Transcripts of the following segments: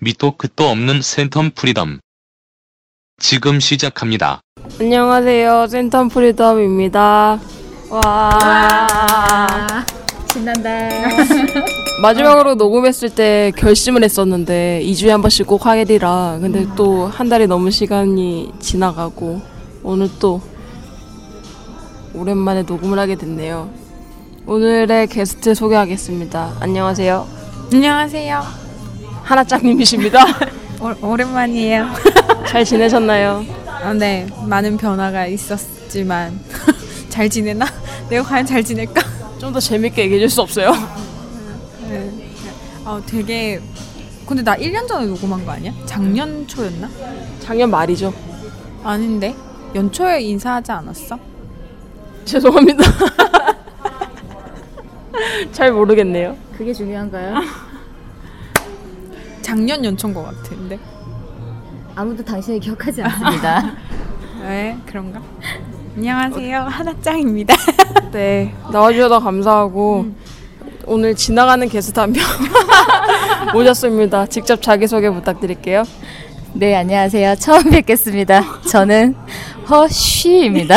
밑도 끝도 없는 센텀 프리덤. 지금 시작합니다. 안녕하세요. 센텀 프리덤입니다. 와. 신난다. 마지막으로 녹음했을 때 결심을 했었는데 2주에 한 번씩 꼭 하리라. 근데 또 한 달이 넘은 시간이 지나가고 오늘 또 오랜만에 녹음을 하게 됐네요. 오늘의 게스트 소개하겠습니다. 안녕하세요. 안녕하세요. 하나짱님이십니다. 오, 오랜만이에요. 잘 지내셨나요? 아, 네, 많은 변화가 있었지만 잘 지내나? 내가 과연 잘 지낼까? 좀 더 재밌게 얘기해 줄 수 없어요? 네. 아, 되게 근데 나 1년 전에 녹음한 거 아니야? 작년 초였나? 작년 말이죠. 아닌데. 연초에 인사하지 않았어? 죄송합니다. 잘 모르겠네요. 그게 중요한가요? 작년 연초인 것 같은데. 아무도 당신을 기억하지 않습니다. 왜? 그런가? 안녕하세요. 하나짱입니다. 네, 나와주셔서 감사하고 오늘 지나가는 게스트 한 명 모셨습니다. 직접 자기소개 부탁드릴게요. 네, 안녕하세요. 처음 뵙겠습니다. 저는 허쉬입니다.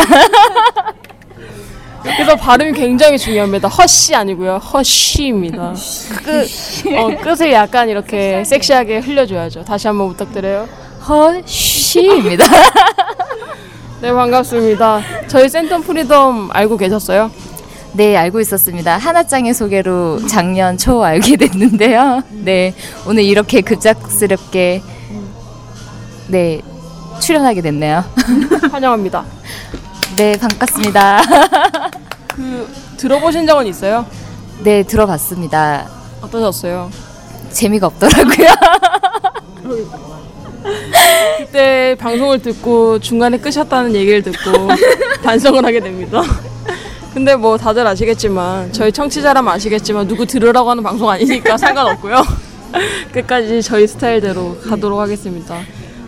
그래서 발음이 굉장히 중요합니다. 허씨 아니고요. 허쉬입니다. 끝, 어, 끝을 약간 이렇게 섹시하게 흘려줘야죠. 다시 한번 부탁드려요. 허쉬입니다. 네, 반갑습니다. 저희 센텀 프리덤 알고 계셨어요? 네, 알고 있었습니다. 하나짱의 소개로 작년 초 알게 됐는데요. 네, 오늘 이렇게 급작스럽게 네, 출연하게 됐네요. 환영합니다. 네, 반갑습니다. 그 들어보신 적은 있어요? 네, 들어봤습니다. 어떠셨어요? 재미가 없더라고요. 그때 방송을 듣고 중간에 끄셨다는 얘기를 듣고 반성을 하게 됩니다. 근데 뭐 다들 아시겠지만 저희 청취자라면 아시겠지만 누구 들으라고 하는 방송 아니니까 상관없고요. 끝까지 저희 스타일대로 가도록 하겠습니다.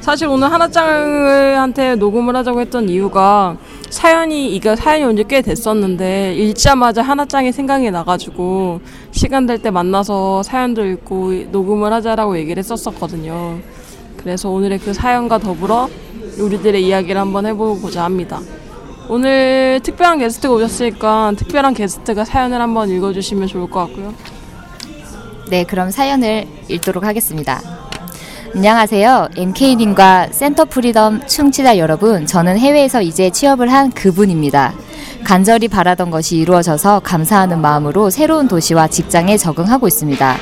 사실 오늘 하나짱한테 녹음을 하자고 했던 이유가 사연이 이거 사연이 온 지 꽤 됐었는데 읽자마자 하나짱이 생각이 나가지고 시간 될 때 만나서 사연도 읽고 녹음을 하자라고 얘기를 했었었거든요. 그래서 오늘의 그 사연과 더불어 우리들의 이야기를 한번 해보고자 합니다. 오늘 특별한 게스트가 오셨으니까 특별한 게스트가 사연을 한번 읽어주시면 좋을 것 같고요. 네, 그럼 사연을 읽도록 하겠습니다. 안녕하세요. MK님과 센텀 프리덤 청취자 여러분. 저는 해외에서 이제 취업을 한 그분입니다. 간절히 바라던 것이 이루어져서 감사하는 마음으로 새로운 도시와 직장에 적응하고 있습니다.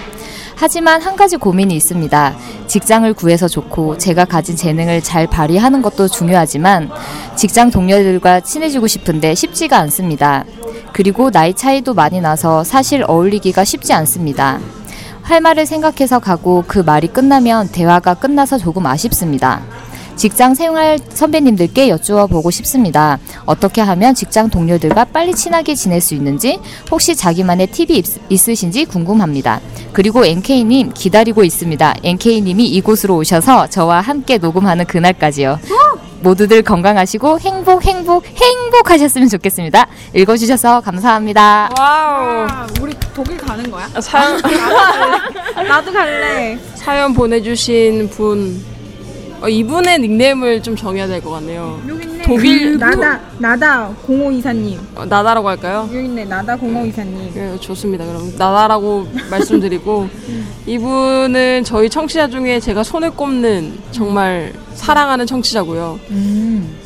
하지만 한 가지 고민이 있습니다. 직장을 구해서 좋고 제가 가진 재능을 잘 발휘하는 것도 중요하지만 직장 동료들과 친해지고 싶은데 쉽지가 않습니다. 그리고 나이 차이도 많이 나서 사실 어울리기가 쉽지 않습니다. 할 말을 생각해서 가고 그 말이 끝나면 대화가 끝나서 조금 아쉽습니다. 직장 생활 선배님들께 여쭈어 보고 싶습니다. 어떻게 하면 직장 동료들과 빨리 친하게 지낼 수 있는지 혹시 자기만의 팁이 있, 있으신지 궁금합니다. 그리고 NK님 기다리고 있습니다. NK님이 이곳으로 오셔서 저와 함께 녹음하는 그날까지요. 모두들 건강하시고 행복 행복 행복하셨으면 좋겠습니다. 읽어주셔서 감사합니다. wow 아, 우리 독일 가는 거야? 사연 나도 갈래. 사연 보내주신 분 어, 이분의 닉네임을 좀 정해야 될 것 같네요. 여기 있네. 독일 나다 나다 0524님 어, 나다라고 할까요? 여기 있네 나다 0524님 네, 좋습니다. 그럼 나다라고 말씀드리고 이분은 저희 청취자 중에 제가 손을 꼽는 정말 사랑하는 청취자고요.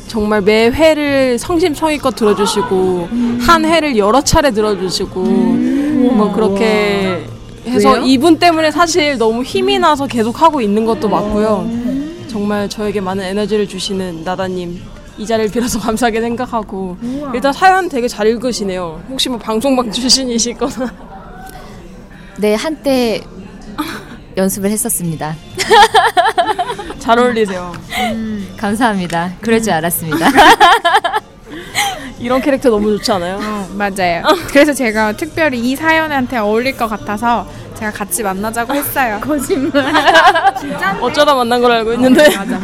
정말 매 회를 성심성의껏 들어주시고 한 회를 여러 차례 들어주시고 뭐 그렇게 해서 왜요? 이분 때문에 사실 너무 힘이 나서 계속 하고 있는 것도 맞고요. 정말 저에게 많은 에너지를 주시는 나다님 이 자리를 빌어서 감사하게 생각하고 일단 사연 되게 잘 읽으시네요. 혹시 뭐 방송방 출신이시거나 네, 한때 연습을 했었습니다. 잘 어울리세요. 감사합니다. 그럴 줄 알았습니다. 이런 캐릭터 너무 좋지 않아요? 어, 맞아요. 그래서 제가 특별히 이 사연한테 어울릴 것 같아서 제가 같이 만나자고 했어요. 어쩌다 만난 걸 알고 있는데 맞아.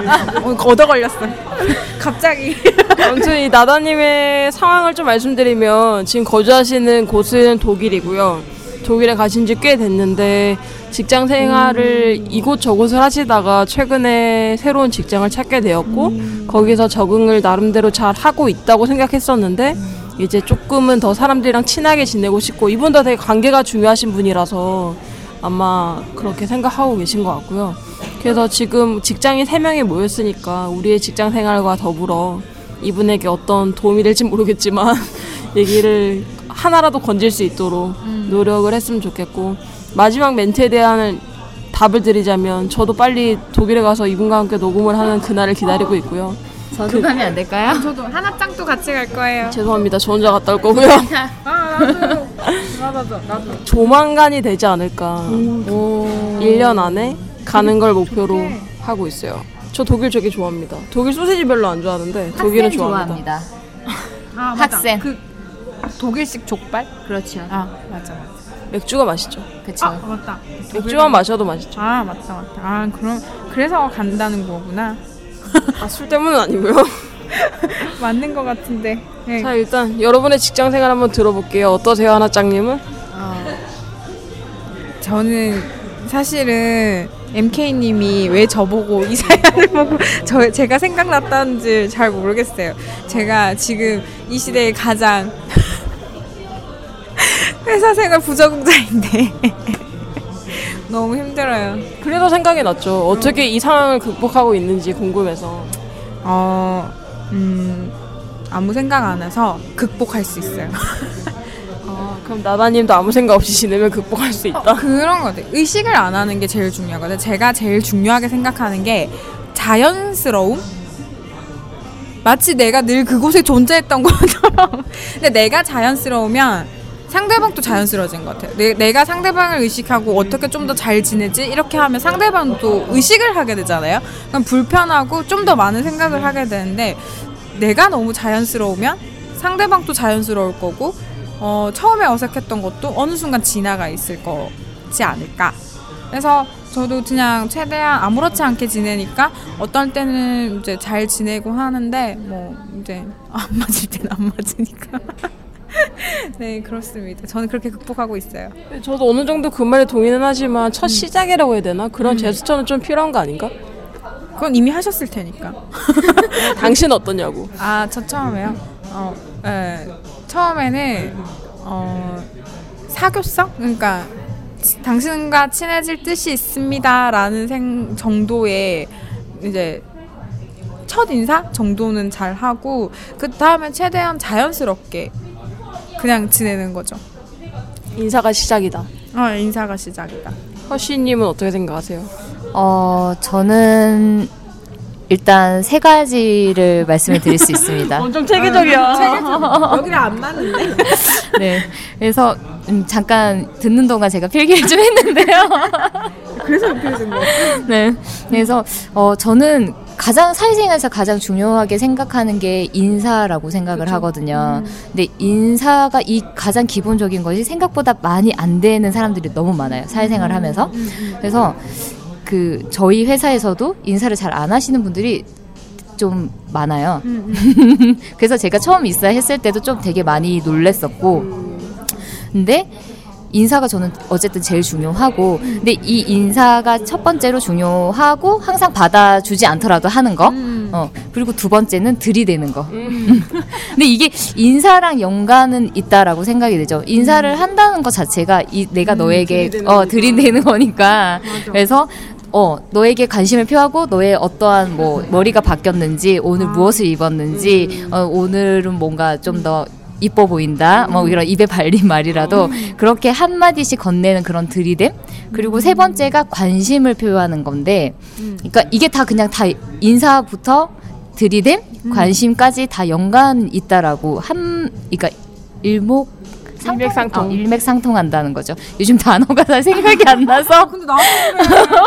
어, 얻어 걸렸어. 갑자기. 아무튼 이 나다님의 상황을 좀 말씀드리면 지금 거주하시는 곳은 독일이고요. 독일에 가신 지 꽤 됐는데 직장 생활을 이곳 저곳을 하시다가 최근에 새로운 직장을 찾게 되었고 거기서 적응을 나름대로 잘 하고 있다고 생각했었는데 이제 조금은 더 사람들이랑 친하게 지내고 싶고 이분도 되게 관계가 중요하신 분이라서 아마 그렇게 생각하고 계신 것 같고요. 그래서 지금 직장인 세명이 모였으니까 우리의 직장 생활과 더불어 이분에게 어떤 도움이 될지 모르겠지만 얘기를 하나라도 건질 수 있도록 노력을 했으면 좋겠고 마지막 멘트에 대한 답을 드리자면 저도 빨리 독일에 가서 이분과 함께 녹음을 하는 그날을 기다리고 있고요. 저도 가면 안 될까요? 저도 하나짱도 같이 갈 거예요. 죄송합니다. 저 혼자 갔다 올 거고요. 아 나도 나도 나도. 조만간이 되지 않을까. 1년 안에 가는 걸 목표로 좋게. 하고 있어요. 저 독일 되게 좋아합니다. 독일 소세지 별로 안 좋아하는데 독일은 좋아합니다. 좋아합니다. 아. 학생. 그 독일식 족발? 그렇죠. 아 맞아 맞아. 맥주가 맛있죠. 그렇죠. 아 맞다. 맥주만 마셔도 맛있죠. 아 맞다 맞다. 아 그럼 그래서 간다는 거구나. 아, 술 때문은 아니고요. 맞는 거 같은데. 네. 자 일단 여러분의 직장 생활 한번 들어볼게요. 어떠세요, 하나짱님은? 저는 사실은 MK님이 왜 저보고 이 사연을 보고 저 제가 생각났다는지 잘 모르겠어요. 제가 지금 이 시대의 가장 회사 생활 부적응자인데 너무 힘들어요. 그래서 생각이 났죠. 어떻게 이 상황을 극복하고 있는지 궁금해서. 어, 음, 아무 생각 안 해서 극복할 수 있어요. 아, 그럼 나나님도 아무 생각 없이 지내면 극복할 수 있다. 그런 거 같아요. 의식을 안 하는 게 제일 중요하거든요. 제가 제일 중요하게 생각하는 게 자연스러움? 마치 내가 늘 그곳에 존재했던 것처럼. 근데 내가 자연스러우면 상대방도 자연스러워진 것 같아요. 내, 내가 상대방을 의식하고 어떻게 좀 더 잘 지내지? 이렇게 하면 상대방도 의식을 하게 되잖아요. 그럼 불편하고 좀 더 많은 생각을 하게 되는데 내가 너무 자연스러우면 상대방도 자연스러울 거고 어, 처음에 어색했던 것도 어느 순간 지나가 있을 거지 않을까. 그래서 저도 그냥 최대한 아무렇지 않게 지내니까 어떨 때는 이제 잘 지내고 하는데 뭐 이제 안 맞을 때는 안 맞으니까. 네 그렇습니다. 저는 그렇게 극복하고 있어요. 저도 어느 정도 그 말에 동의는 하지만 첫 시작이라고 해야 되나? 그런 제스처는 좀 필요한 거 아닌가? 그건 이미 하셨을 테니까. 당신 어떠냐고. 아, 저 처음에요? 어, 예. 처음에는, 어, 사교성? 그러니까, 치- 당신과 친해질 뜻이 있습니다. 라는 생, 정도의, 이제, 첫 인사 정도는 잘 하고, 그 다음에 최대한 자연스럽게 그냥 지내는 거죠. 인사가 시작이다. 어, 인사가 시작이다. 허쉬님은 어떻게 생각하세요? 어, 저는 일단 세 가지를 말씀을 드릴 수 있습니다. 엄청 체계적이야. 여기를 안 맞는데? 네. 그래서 음, 잠깐 듣는 동안 제가 필기를 좀 했는데요. 그래서 이렇게 된 거예요? 네. 그래서 어, 저는 가장 사회생활에서 가장 중요하게 생각하는 게 인사라고 생각을 하거든요. 근데 인사가 이 가장 기본적인 것이 생각보다 많이 안 되는 사람들이 너무 많아요. 사회생활을 하면서. 그래서 그 저희 회사에서도 인사를 잘 안 하시는 분들이 좀 많아요. 그래서 제가 처음 입사 했을 때도 좀 되게 많이 놀랬었고, 근데 인사가 저는 어쨌든 제일 중요하고, 근데 이 인사가 첫 번째로 중요하고 항상 받아주지 않더라도 하는 거, 어 그리고 두 번째는 들이대는 거. 근데 이게 인사랑 연관은 있다라고 생각이 되죠. 인사를 한다는 것 자체가 이 내가 너에게 들이대는 어 거니까. 들이대는 거니까. 그래서 어 너에게 관심을 표하고 너의 어떠한 뭐 머리가 바뀌었는지 오늘 무엇을 입었는지 어, 오늘은 뭔가 좀 더 이뻐 보인다 뭐 이런 입에 발린 말이라도 그렇게 한 마디씩 건네는 그런 들이댐 그리고 세 번째가 관심을 표현하는 건데 그러니까 이게 다 그냥 다 인사부터 들이댐 관심까지 다 연관 있다라고 한 그러니까 일목 일맥상통. 어, 일맥상통한다는 거죠. 요즘 단어가 다 생각이 안 나서 근데 나도.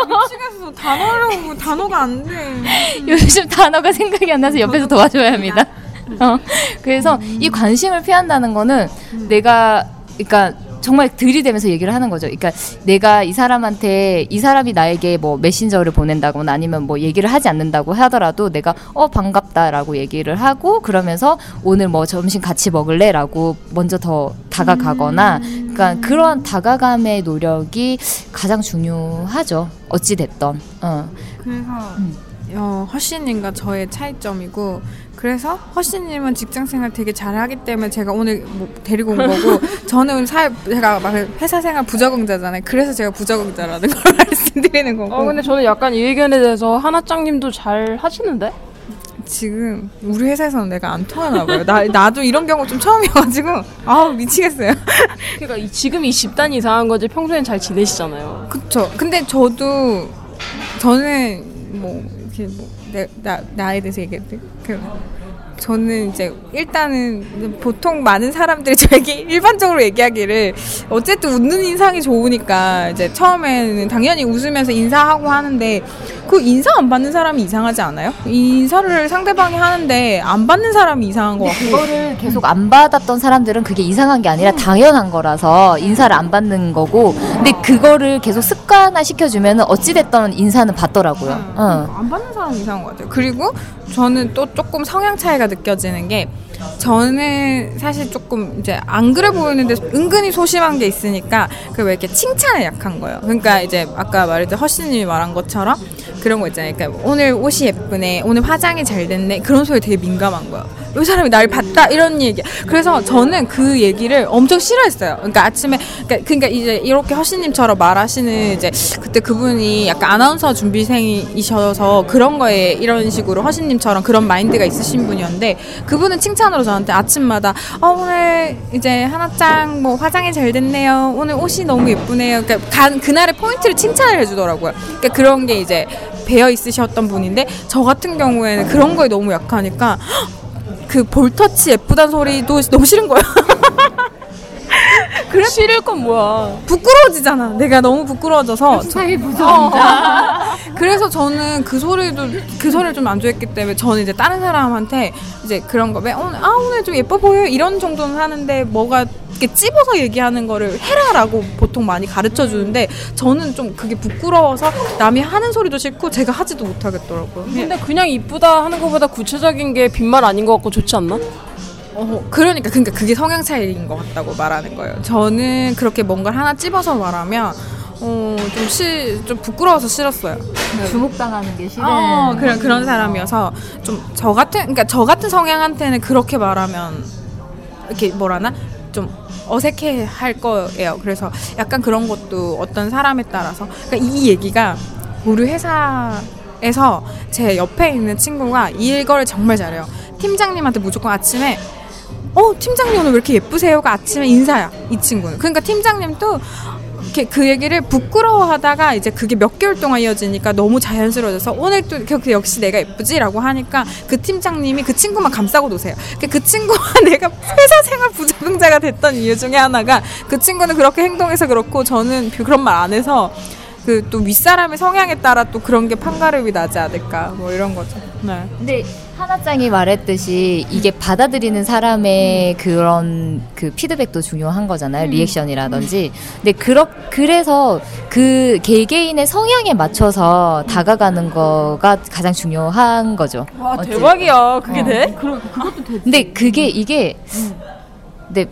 미치겠어. 단어를, 단어가 안 돼. 요즘 단어가 생각이 안 나서 옆에서 도와줘야 합니다. 어, 그래서 이 관심을 표한다는 거는 내가 그러니까 정말 들이대면서 얘기를 하는 거죠. 그러니까 내가 이 사람한테 이 사람이 나에게 뭐 메신저를 보낸다거나 아니면 뭐 얘기를 하지 않는다고 하더라도 내가 어 반갑다라고 얘기를 하고 그러면서 오늘 뭐 점심 같이 먹을래라고 먼저 더 다가가거나 그러니까 그런 다가감의 노력이 가장 중요하죠. 어찌 됐던. 어. 그래서 음. 어, 허씨님과 저의 차이점이고 그래서 허씨님은 직장생활 되게 잘하기 때문에 제가 오늘 뭐 데리고 온 거고 저는 사 제가 막 회사 생활 부적응자잖아요. 그래서 제가 부적응자라는 걸 말씀드리는 거고. 어 근데 저는 약간 이 의견에 대해서 하나짱님도 잘 하시는데? 지금 우리 회사에서는 내가 안 통하나 봐요. 나 나도 이런 경우 좀 처음이어가지고 아우 미치겠어요. 그러니까 이, 지금 이 집단이 이상한 거지 평소엔 잘 지내시잖아요. 그쵸. 근데 저도 저는 뭐 이렇게 뭐 내, 나 나에 대해서 얘기했대. 그 저는 이제 일단은 보통 많은 사람들이 저에게 일반적으로 얘기하기를 어쨌든 웃는 인상이 좋으니까 이제 처음에는 당연히 웃으면서 인사하고 하는데 그 인사 안 받는 사람이 이상하지 않아요? 인사를 상대방이 하는데 안 받는 사람이 이상한 것 같고 그거를 계속 안 받았던 사람들은 그게 이상한 게 아니라 당연한 거라서 인사를 안 받는 거고 근데 그거를 계속 습관화 시켜주면 어찌됐든 인사는 받더라고요. 어. 안 받는 사람이 이상한 것 같아요. 그리고 저는 또 조금 성향 차이가 느껴지는 게 저는 사실 조금 이제 안 그래 보이는데 은근히 소심한 게 있으니까 그 왜 이렇게 칭찬에 약한 거예요. 그러니까 이제 아까 말했던 허씨님이 말한 것처럼 그런 거 있잖아요. 그러니까 오늘 옷이 예쁘네, 오늘 화장이 잘 됐네 그런 소리 되게 민감한 거예요. 이 사람이 날 봤다 이런 얘기. 그래서 저는 그 얘기를 엄청 싫어했어요. 그러니까 아침에 그러니까, 그러니까 이제 이렇게 허씨님처럼 말하시는 이제 그때 그분이 약간 아나운서 준비생이셔서 그런 거에 이런 식으로 허씨님처럼 그런 마인드가 있으신 분이었는데 그분은 칭찬 으로 저한테 아침마다 어, 오늘 이제 하나짱 뭐 화장이 잘 됐네요. 오늘 옷이 너무 예쁘네요. 그러니까 간, 그날의 포인트를 칭찬을 해주더라고요. 그러니까 그런 게 이제 배어 있으셨던 분인데 저 같은 경우에는 그런 거에 너무 약하니까 그 볼터치 예쁘단 소리도 너무 싫은 거야. 그래? 싫을 건 뭐야. 부끄러워지잖아. 내가 너무 부끄러워져서. 사이 무서운다. 그래서 저는 그 소리도 그 소리를 좀 안 좋아했기 때문에 저는 이제 다른 사람한테 이제 그런 거왜 오늘 아 오늘 좀 예뻐 보여 이런 정도는 하는데 뭐가 이렇게 찝어서 얘기하는 거를 해라라고 보통 많이 가르쳐 주는데 저는 좀 그게 부끄러워서 남이 하는 소리도 싫고 제가 하지도 못하겠더라고요. 근데 그냥 이쁘다 하는 것보다 구체적인 게 빈말 아닌 것 같고 좋지 않나? 어, 그러니까 그러니까 그게 성향 차이인 것 같다고 말하는 거예요. 저는 그렇게 뭔가를 하나 찝어서 말하면 어, 좀, 시, 좀 부끄러워서 싫었어요. 주목당하는 게 싫은. 어, 그런, 그런 사람이어서 좀 저 같은, 그러니까 저 같은 성향한테는 그렇게 말하면 이렇게 뭐라나? 좀 어색해 할 거예요. 그래서 약간 그런 것도 어떤 사람에 따라서. 그러니까 이 얘기가 우리 회사에서 제 옆에 있는 친구가 이거를 정말 잘해요. 팀장님한테 무조건 아침에 어 팀장님 오늘 왜 이렇게 예쁘세요가 아침에 인사야 이 친구는 그러니까 팀장님도 이렇게 그 얘기를 부끄러워하다가 이제 그게 몇 개월 동안 이어지니까 너무 자연스러워져서 오늘 또그 역시 내가 예쁘지라고 하니까 그 팀장님이 그 친구만 감싸고 노세요. 그, 그 친구가 내가 회사 생활 부적응자가 됐던 이유 중에 하나가 그 친구는 그렇게 행동해서 그렇고 저는 그런 말 안 해서 그 또 윗사람의 성향에 따라 또 그런 게 판가름이 나지 않을까 뭐 이런 거죠. 네. 근데 하나짱이 말했듯이 이게 받아들이는 사람의 그런 그 피드백도 중요한 거잖아요. 리액션이라든지. 근데 그렇 그래서 그 개개인의 성향에 맞춰서 다가가는 거가 가장 중요한 거죠. 와 어찌- 대박이야. 그게 어. 돼? 근데 그게 이게 근데 너-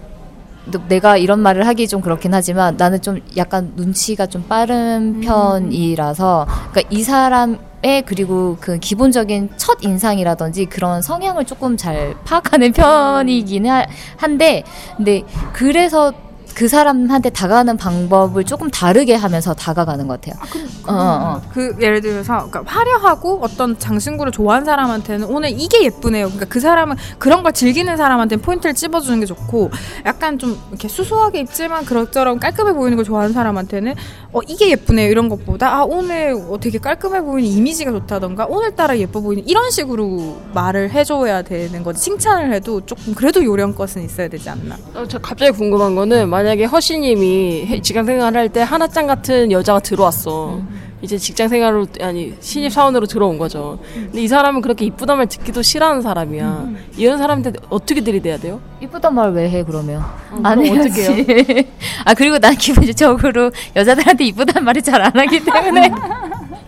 내가 이런 말을 하기 좀 그렇긴 하지만 나는 좀 약간 눈치가 좀 빠른 편이라서 그러니까 이 사람의 그리고 그 기본적인 첫 인상이라든지 그런 성향을 조금 잘 파악하는 편이긴 하- 한데 근데 그래서 그 사람한테 다가가는 방법을 조금 다르게 하면서 다가가는 것 같아요. 어, 어, 어. 그 예를 들어서 그러니까 화려하고 어떤 장신구를 좋아하는 사람한테는 오늘 이게 예쁘네요. 그러니까 그 사람은 그런 걸 즐기는 사람한테는 포인트를 찝어주는 게 좋고 약간 좀 이렇게 수수하게 입지만 그럭저럭 깔끔해 보이는 걸 좋아하는 사람한테는 어 이게 예쁘네요 이런 것보다 아 오늘 어, 되게 깔끔해 보이는 이미지가 좋다던가 오늘따라 예뻐 보이는 이런 식으로 말을 해줘야 되는 거지 칭찬을 해도 조금 그래도 요령껏은 있어야 되지 않나. 어, 저 갑자기 궁금한 거는 만약에 허씨님이 해- 직장 생활할 때 하나짱 같은 여자가 들어왔어. 이제 직장 생활로 아니 신입 사원으로 들어온 거죠. 근데 이 사람은 그렇게 이쁘단 말 듣기도 싫어하는 사람이야. 이런 사람한테 어떻게 들이대야 돼요? 이쁘단 말 왜 해 그러면? 그럼 안 어떻게 해야지. 아 그리고 난 기본적으로 여자들한테 이쁘단 말을 잘 안 하기 때문에.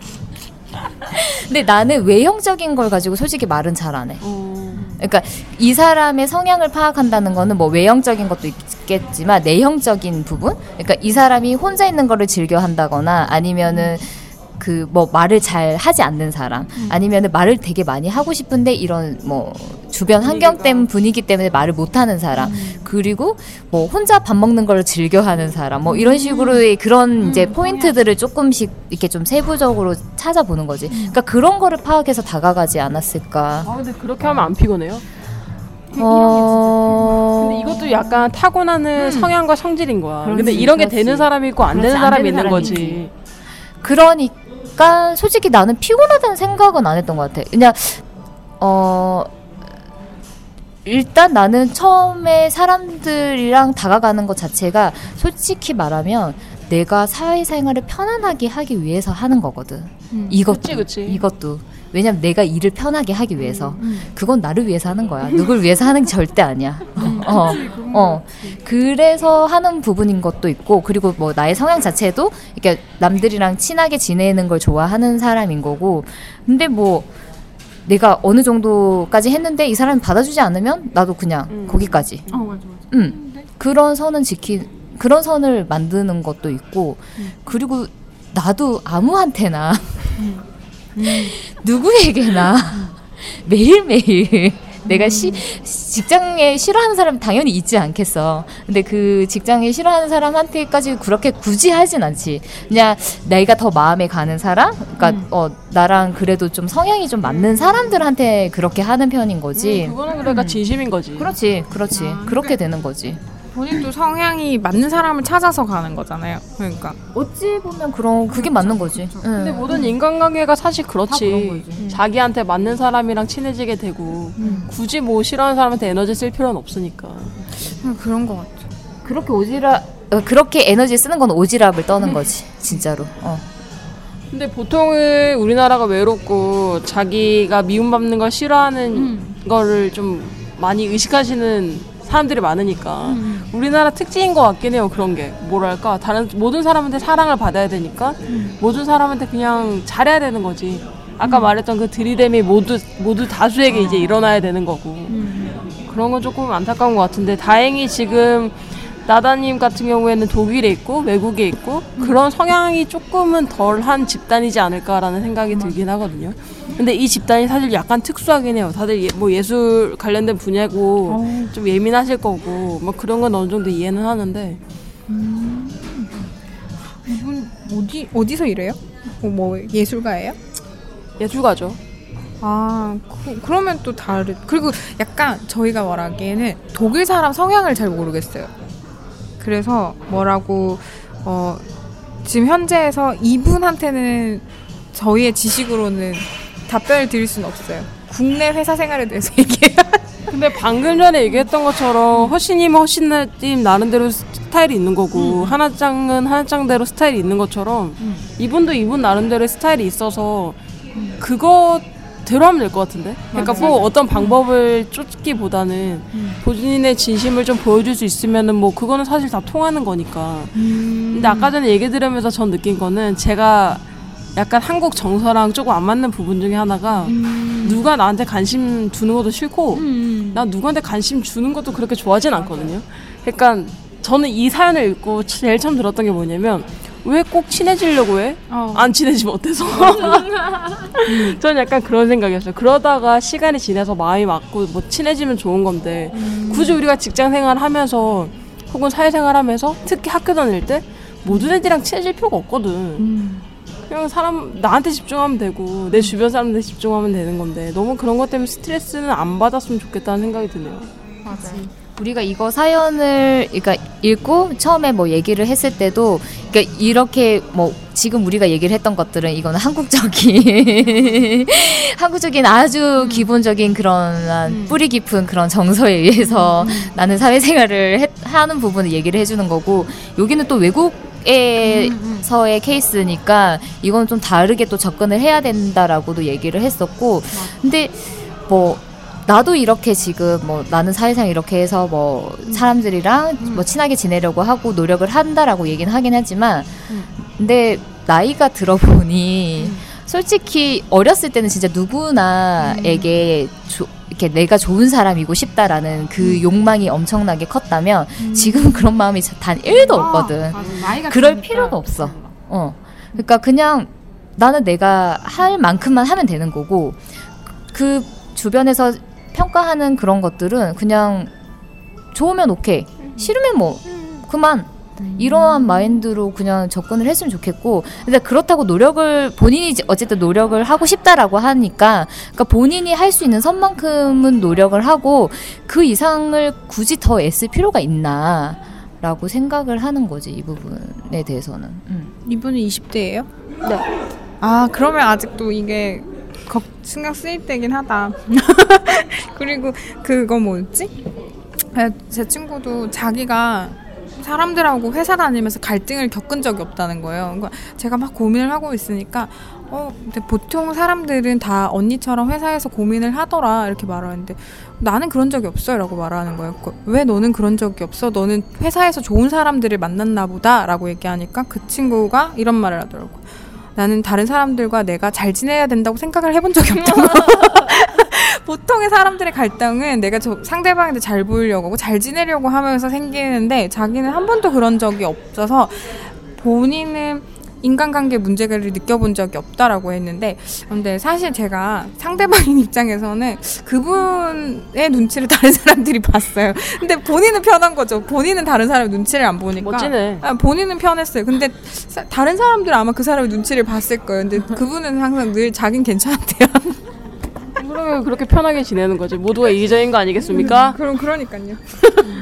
근데 나는 외형적인 걸 가지고 솔직히 말은 잘 안 해. 그러니까 이 사람의 성향을 파악한다는 거는 뭐 외형적인 것도 있겠지만 내형적인 부분. 그러니까 이 사람이 혼자 있는 거를 즐겨 한다거나 아니면은 그 뭐 말을 잘 하지 않는 사람 아니면은 말을 되게 많이 하고 싶은데 이런 뭐 주변 환경 때문 분위기 때문에 말을 못 하는 사람 그리고 뭐 혼자 밥 먹는 걸 즐겨 하는 사람 뭐 이런 식으로의 그런 이제 포인트들을 조금씩 이렇게 좀 세부적으로 찾아보는 거지. 그러니까 그런 거를 파악해서 다가가지 않았을까. 아 근데 그렇게 하면 안 피곤해요? 어. 근데 이것도 약간 타고나는 성향과 성질인 거야. 근데 그렇지, 이런 게 그렇지. 되는 사람이 있고 안 되는 안 사람이 되는 있는 사람이 거지. 그러니까 솔직히 나는 피곤하다는 생각은 안 했던 것 같아. 그냥 어 일단 나는 처음에 사람들이랑 다가가는 것 자체가 솔직히 말하면 내가 사회생활을 편안하게 하기 위해서 하는 거거든. 이것도 그치, 그치. 이것도 왜냐면 내가 일을 편하게 하기 위해서 그건 나를 위해서 하는 거야. 누굴 위해서 하는 게 절대 아니야. 어, 어. 그래서 하는 부분인 것도 있고 그리고 뭐 나의 성향 자체도 이렇게 남들이랑 친하게 지내는 걸 좋아하는 사람인 거고 근데 뭐 내가 어느 정도까지 했는데 이 사람이 받아주지 않으면 나도 그냥 음. 거기까지. 어 맞아 맞아. 음. 그런 선은 지키 그런 선을 만드는 것도 있고 그리고 나도 아무한테나 누구에게나 매일매일 내가 시, 직장에 싫어하는 사람 당연히 있지 않겠어. 근데 그 직장에 싫어하는 사람한테까지 그렇게 굳이 하진 않지. 그냥 내가 더 마음에 가는 사람, 그러니까 어 나랑 그래도 좀 성향이 좀 맞는 사람들한테 그렇게 하는 편인 거지. 음, 그거는 그러니까 진심인 거지. 그렇지, 그렇지. 그렇게 되는 거지. 본인도 성향이 맞는 사람을 찾아서 가는 거잖아요. 그러니까 어찌 보면 그런 그게 맞는 거지. 근데 응. 모든 인간관계가 사실 그렇지. 거지. 자기한테 맞는 사람이랑 친해지게 되고 굳이 뭐 싫어하는 사람한테 에너지 쓸 필요는 없으니까. 그냥 그런 거 같아. 그렇게 오지랖 어, 그렇게 에너지 쓰는 건 오지랖을 떠는 거지, 진짜로. 어. 근데 보통은 우리나라가 외롭고 자기가 미움받는 걸 싫어하는 거를 좀 많이 의식하시는 사람들이 많으니까 우리나라 특징인 것 같긴 해요 그런 게. 뭐랄까 다른 모든 사람한테 사랑을 받아야 되니까 모든 사람한테 그냥 잘해야 되는 거지. 아까 말했던 그 들이댐이 모두 모두 다수에게 이제 일어나야 되는 거고. 그런 건 조금 안타까운 것 같은데 다행히 지금 나다님 같은 경우에는 독일에 있고 외국에 있고 그런 성향이 조금은 덜한 집단이지 않을까라는 생각이 들긴 하거든요. 근데 이 집단이 사실 약간 특수하긴 해요. 다들 예, 뭐 예술 관련된 분야고 좀 예민하실 거고 뭐 그런 건 어느 정도 이해는 하는데 이분 어디 어디서 일해요? 뭐, 뭐 예술가예요? 예술가죠. 아 그, 그러면 또 다르. 그리고 약간 저희가 말하기에는 독일 사람 성향을 잘 모르겠어요. 그래서 뭐라고 어 지금 현재에서 이분한테는 저희의 지식으로는 답변을 드릴 수는 없어요. 국내 회사 생활에 대해서 얘기해요. 근데 방금 전에 얘기했던 것처럼 허신이면 허신님 나름대로 스타일이 있는 거고 하나짱은 하나짱대로 스타일이 있는 것처럼 이분도 이분 나름대로의 스타일이 있어서 그거 대로 하면 될 것 같은데? 그러니까 뭐 어떤 방법을 쫓기보다는 본인의 진심을 좀 보여줄 수 있으면은 뭐 그거는 사실 다 통하는 거니까. 근데 아까 전에 얘기 들으면서 전 느낀 거는 제가 약간 한국 정서랑 조금 안 맞는 부분 중에 하나가 누가 나한테 관심 두는 것도 싫고 난 누구한테 관심 주는 것도 그렇게 좋아하진 않거든요. 그러니까 저는 이 사연을 읽고 제일 처음 들었던 게 뭐냐면 왜 꼭 친해지려고 해? 안 친해지면 어때서? 저는 약간 그런 생각이었어요. 그러다가 시간이 지나서 마음이 맞고 뭐 친해지면 좋은 건데 굳이 우리가 직장 생활하면서 혹은 사회생활하면서 특히 학교 다닐 때 모든 애들이랑 친해질 필요가 없거든. 그냥 사람 나한테 집중하면 되고 내 주변 사람들 집중하면 되는 건데 너무 그런 것 때문에 스트레스는 안 받았으면 좋겠다는 생각이 드네요. 우리가 이거 사연을 그러니까 읽고 처음에 뭐 얘기를 했을 때도 그러니까 이렇게 뭐 지금 우리가 얘기를 했던 것들은 이거는 한국적인 한국적인 아주 기본적인 그런 뿌리 깊은 그런 정서에 의해서 나는 사회생활을 했- 하는 부분을 얘기를 해주는 거고 여기는 또 외국 에 서의 케이스니까 이건 좀 다르게 또 접근을 해야 된다라고도 얘기를 했었고 근데 뭐 나도 이렇게 지금 뭐 나는 사회상 이렇게 해서 뭐 사람들이랑 뭐 친하게 지내려고 하고 노력을 한다라고 얘기는 하긴 하지만 근데 나이가 들어보니 솔직히 어렸을 때는 진짜 누구나에게 조, 이렇게 내가 좋은 사람이고 싶다라는 그 욕망이 엄청나게 컸다면 지금은 그런 마음이 단 1도 없거든. 그럴 필요가 없어. 어. 그러니까 그냥 나는 내가 할 만큼만 하면 되는 거고 그 주변에서 평가하는 그런 것들은 그냥 좋으면 오케이. 싫으면 뭐 그만. 이러한 마인드로 그냥 접근을 했으면 좋겠고 근데 그렇다고 노력을 본인이 어쨌든 노력을 하고 싶다라고 하니까 그러니까 본인이 할 수 있는 선만큼은 노력을 하고 그 이상을 굳이 더 애쓸 필요가 있나 라고 생각을 하는 거지 이 부분에 대해서는 음. 이분이 20대예요? 네. 아 그러면 아직도 이게 걱, 신경 쓰일 때긴 하다. 그리고 그거 뭐였지? 아, 제 친구도 자기가 사람들하고 회사 다니면서 갈등을 겪은 적이 없다는 거예요. 그러니까 제가 막 고민을 하고 있으니까 어 근데 보통 사람들은 다 언니처럼 회사에서 고민을 하더라 이렇게 말하는데 나는 그런 적이 없어요라고 말하는 거예요. 그, 왜 너는 그런 적이 없어? 너는 회사에서 좋은 사람들을 만났나 보다라고 얘기하니까 그 친구가 이런 말을 하더라고. 나는 다른 사람들과 내가 잘 지내야 된다고 생각을 해본 적이 없다고. 보통의 사람들의 갈등은 내가 저 상대방한테 잘 보이려고 하고 잘 지내려고 하면서 생기는데 자기는 한 번도 그런 적이 없어서 본인은 인간관계 문제를 느껴본 적이 없다라고 했는데 근데 사실 제가 상대방인 입장에서는 그분의 눈치를 다른 사람들이 봤어요. 근데 본인은 편한 거죠. 본인은 다른 사람의 눈치를 안 보니까 멋지네. 아, 본인은 편했어요. 근데 사- 다른 사람들은 아마 그 사람의 눈치를 봤을 거예요. 근데 그분은 항상 늘 자긴 괜찮대요. 그러면 그렇게 편하게 지내는 거지. 모두가 이기적인 거 아니겠습니까? 그럼 그러니까요.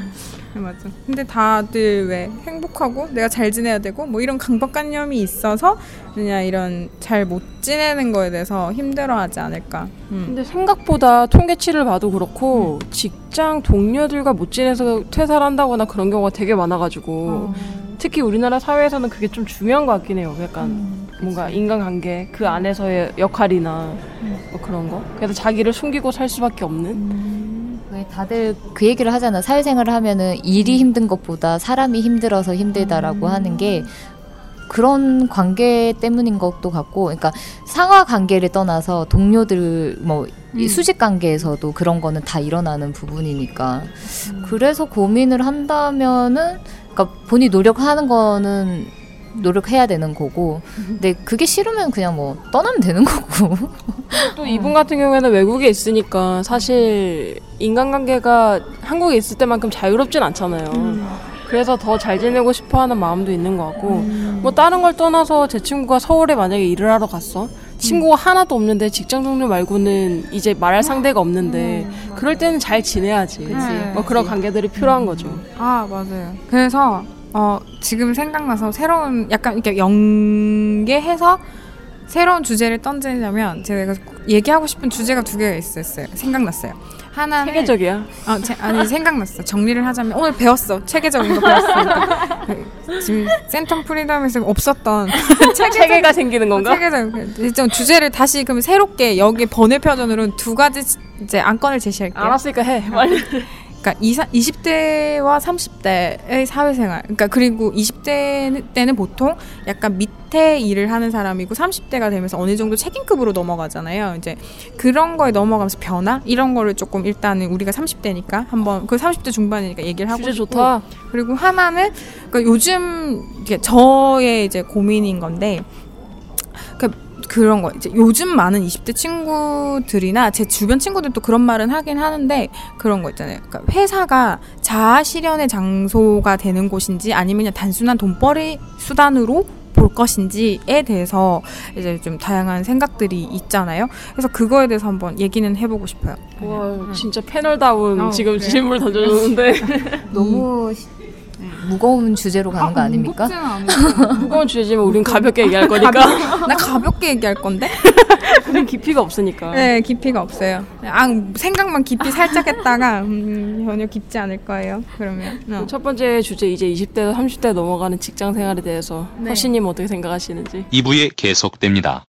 네, 맞아. 근데 다들 왜 행복하고 내가 잘 지내야 되고 뭐 이런 강박관념이 있어서 그냥 이런 잘 못 지내는 거에 대해서 힘들어하지 않을까. 음. 근데 생각보다 통계치를 봐도 그렇고 직장 동료들과 못 지내서 퇴사를 한다거나 그런 경우가 되게 많아가지고 특히 우리나라 사회에서는 그게 좀 중요한 것 같긴 해요. 약간 뭔가 인간관계 그 안에서의 역할이나 뭐 그런 거. 그래서 자기를 숨기고 살 수밖에 없는. 왜 다들 그 얘기를 하잖아. 사회생활을 하면은 일이 힘든 것보다 사람이 힘들어서 힘들다라고 하는 게 그런 관계 때문인 것도 같고, 그러니까 상하 관계를 떠나서 동료들 뭐이 수직 관계에서도 그런 거는 다 일어나는 부분이니까. 그래서 고민을 한다면은 그러니까 본인이 노력하는 거는 노력해야 되는 거고, 근데 그게 싫으면 그냥 뭐 떠나면 되는 거고. 또 이분 같은 경우에는 외국에 있으니까 사실 인간관계가 한국에 있을 때만큼 자유롭진 않잖아요. 그래서 더 잘 지내고 싶어 하는 마음도 있는 것 같고, 뭐 다른 걸 떠나서 제 친구가 서울에 만약에 일을 하러 갔어? 친구가 하나도 없는데 직장 동료 말고는 이제 말할 상대가 없는데, 그럴 때는 잘 지내야지. 뭐 그런 관계들이 필요한 거죠. 아 맞아요. 그래서 어 지금 생각나서 새로운 약간 이렇게 연계해서 새로운 주제를 던지려면 제가 얘기하고 싶은 주제가 두 개가 있었어요. 생각났어요. 하나는 세계적이야. 아, 제, 아니 생각났어. 정리를 하자면 오늘 배웠어. 체계적인 거 배웠으니까. 그, 지금 센텀 프리덤에서 없었던 체계가 생기는 건가? 체계적 일정 주제를 다시 그럼 새롭게 여기 번외 편으로는 두 가지 이제 안건을 제시할게요. 알았으니까 해. 빨리. 그러니까 20, 20 대와 30대의 사회생활. 그러니까 그리고 20대 때는 보통 약간 밑에 일을 하는 사람이고 30대가 되면서 어느 정도 책임급으로 넘어가잖아요. 이제 그런 거에 넘어가면서 변화 이런 거를 조금 일단은 우리가 30대니까 한번 그 30대 중반이니까 얘기를 하고 싶고 좋다. 그리고 하나는 그러니까 요즘 이게 저의 이제 고민인 건데 그 그런 거 이제 요즘 많은 20대 친구들이나 제 주변 친구들도 그런 말은 하긴 하는데 그런 거 있잖아요. 그러니까 회사가 자아 실현의 장소가 되는 곳인지 아니면 그냥 단순한 돈벌이 수단으로 볼 것인지에 대해서 이제 좀 다양한 생각들이 있잖아요. 그래서 그거에 대해서 한번 얘기는 해보고 싶어요. 와, 진짜 패널다운 어, 지금 그래요? 질문을 던져주는데 너무 무거운 주제로 가는 거 아닙니까? 무거운 주제지만 우린 가볍게 얘기할 거니까. 나 가볍게 얘기할 건데. 우린 깊이가 없으니까. 네, 깊이가 없어요. 아, 생각만 깊이 살짝 했다가 음, 전혀 깊지 않을 거예요. 그러면 어. 첫 번째 주제 이제 20대에서 30대 넘어가는 직장 생활에 대해서 네. 허씨님 어떻게 생각하시는지. 2부에 계속됩니다.